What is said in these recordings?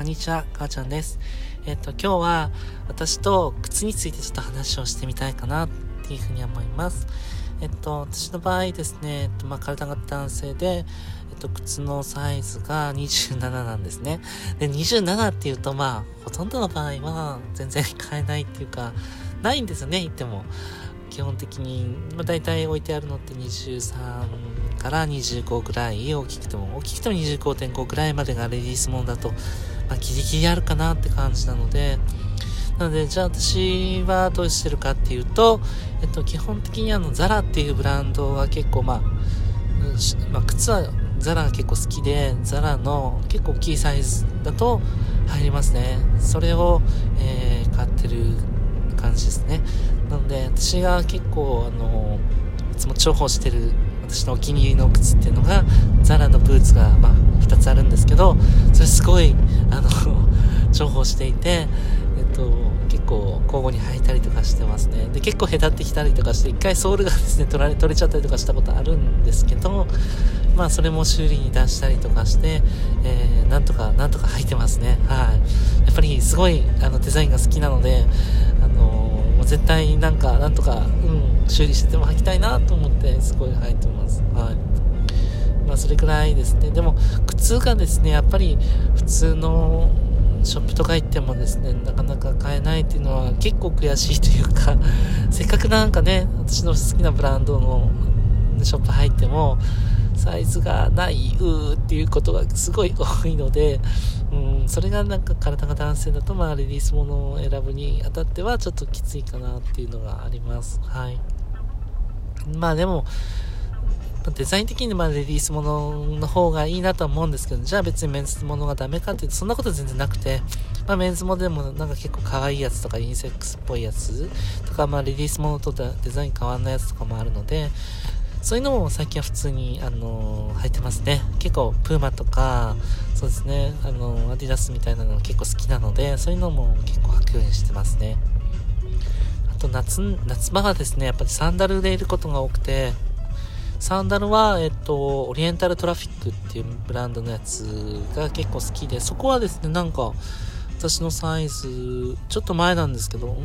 こんにちは、かーちゃんです。えっ、と、今日は私と靴についてちょっと話をしてみたいかなっていうふうに思います。えっと、私の場合ですね、えっと、まあ、体が男性で、えっと、靴のサイズが27なんですね。で、27っていうと、まあ、ほとんどの場合は全然買えないっていうか、ないんですよね、言っても。基本的に、まあ、大体置いてあるのって23から25ぐらい大きくても大きくても25.5ぐらいまでがレディースものだと、まあ、ギリギリあるかなって感じなのでなのでじゃあ私はどうしてるかっていうと、えっと、基本的にあのザラっていうブランドは結構まあ、まあ、靴はザラが結構好きでザラの結構大きいサイズだと入りますね。それを、えー、買ってる感じですね。なので私が結構あのいつも重宝してる私のお気に入りの靴っていうのがザラのブーツが、まあ、2つあるんですけどそれすごいあの 重宝していて、えっと、結構交互に履いたりとかしてますね。で結構へたってきたりとかして一回ソールがですね取られ取れちゃったりとかしたことあるんですけどまあそれも修理に出したりとかして、えー、なんとかなんとか履いてますね。はい。やっぱりすごいあのデザインが好きなので絶対なんかなんとか、うん、修理してても履きたいなと思ってすごい履いてます。はい。まあそれくらいですね。でも靴がですねやっぱり普通のショップとか行ってもですねなかなか買えないっていうのは結構悔しいというか せっかくなんかね私の好きなブランドのショップ入ってもサイズがないうっていうことがすごい多いので、うん、それがなんか体が男性だとまあレディースものを選ぶにあたってはちょっときついかなっていうのがあります。はい。まあでもデザイン的にまあレディースものの方がいいなとは思うんですけど、じゃあ別にメンズものがダメかっていうと、そんなこと全然なくて、まあメンズもでもなんか結構可愛いやつとかインセックスっぽいやつとか、まあレディースものとデザイン変わんないやつとかもあるので、そういうのも最近は普通に、あのー、履いてますね。結構、プーマとか、そうですね、あのー、アディダスみたいなの結構好きなので、そういうのも結構履くようにしてますね。あと、夏、夏場はですね、やっぱりサンダルでいることが多くて、サンダルは、えっと、オリエンタルトラフィックっていうブランドのやつが結構好きで、そこはですね、なんか、私のサイズ、ちょっと前なんですけど、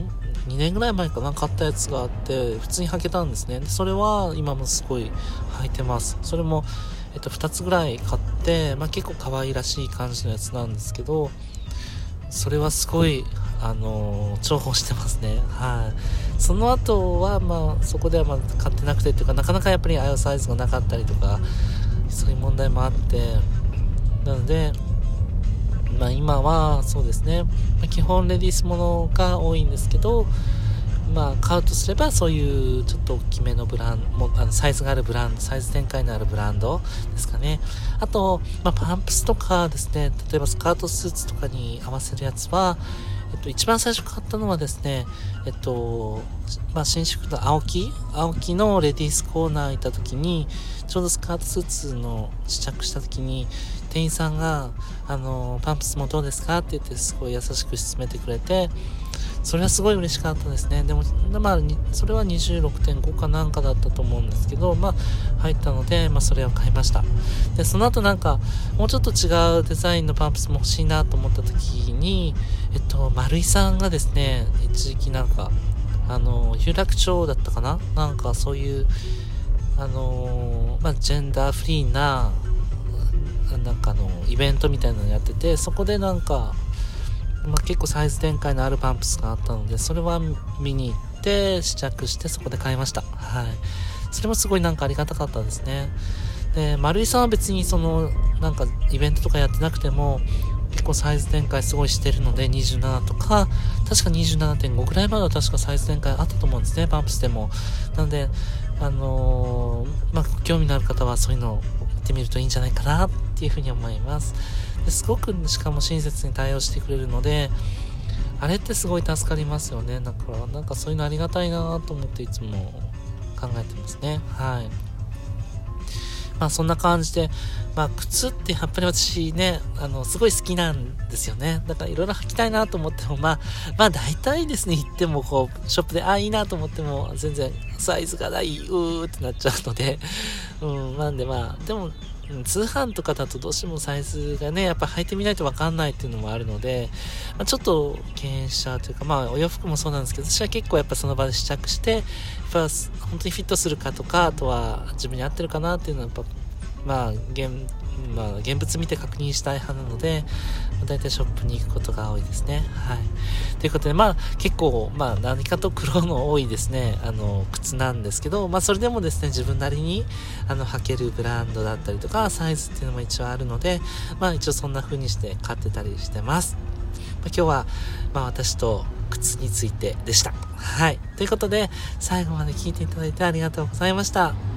2年ぐらい前かな、買ったやつがあって、普通に履けたんですね。で、それは今もすごい履いてます。それも、えっと、2つぐらい買って、まあ結構可愛らしい感じのやつなんですけど、それはすごい、あの、重宝してますね。はい。その後は、まあ、そこではまあ買ってなくてっていうか、なかなかやっぱりああいうサイズがなかったりとか、そういう問題もあって、なので、まあ今はそうですね、まあ、基本レディースものが多いんですけど、まあ買うとすればそういうちょっと大きめのブランド、あのサイズがあるブランド、サイズ展開のあるブランドですかね。あと、まあパンプスとかですね、例えばスカートスーツとかに合わせるやつは、えっと、一番最初買ったのはですね、えっと、まあ、新宿の青木青木のレディースコーナー行った時に、ちょうどスカートスーツの試着した時に、店員さんが、あの、パンプスもどうですかって言ってすごい優しく勧めてくれて、それはすごい嬉しかったですね。でも、まあ、それは26.5かなんかだったと思うんですけど、まあ、入ったので、まあ、それを買いました。で、その後なんか、もうちょっと違うデザインのパンプスも欲しいなと思った時に、えっと、丸井さんがですね、一時期なんか、あの、有楽町だったかな？なんかそういう、あの、まあ、ジェンダーフリーな、なんか、イベントみたいなのやってて、そこでなんか、まあ、結構サイズ展開のあるパンプスがあったので、それは見に行って、試着してそこで買いました。はい。それもすごいなんかありがたかったですね。で、丸井さんは別にその、なんかイベントとかやってなくても、結構サイズ展開すごいしてるので、27とか、確か27.5ぐらいまでは確かサイズ展開あったと思うんですね、パンプスでも。なので、あのー、まあ、興味のある方はそういうのを見てみるといいんじゃないかなっていうふうに思います。ですごくしかも親切に対応してくれるので、あれってすごい助かりますよね。だから、なんかそういうのありがたいなと思っていつも考えてますね。はい。まあそんな感じで、まあ靴ってやっぱり私ね、あの、すごい好きなんですよね。だからいろいろ履きたいなと思っても、まあ、まあ大体ですね、行ってもこう、ショップで、あ、いいなと思っても、全然サイズがない、うーってなっちゃうので、うん、なんでまあ、でも、通販とかだとどうしてもサイズがね、やっぱ履いてみないとわかんないっていうのもあるので、まあ、ちょっと経営者というか、まあお洋服もそうなんですけど、私は結構やっぱその場で試着して、やっぱ本当にフィットするかとか、あとは自分に合ってるかなっていうのはやっぱ、まあ現、まあ、現物見て確認したい派なので、まあ、大体ショップに行くことが多いですね。はい。ということで、まあ結構、まあ何かと黒の多いですね、あの、靴なんですけど、まあそれでもですね、自分なりに、あの、履けるブランドだったりとか、サイズっていうのも一応あるので、まあ一応そんな風にして買ってたりしてます。まあ、今日は、まあ私と靴についてでした。はい。ということで、最後まで聞いていただいてありがとうございました。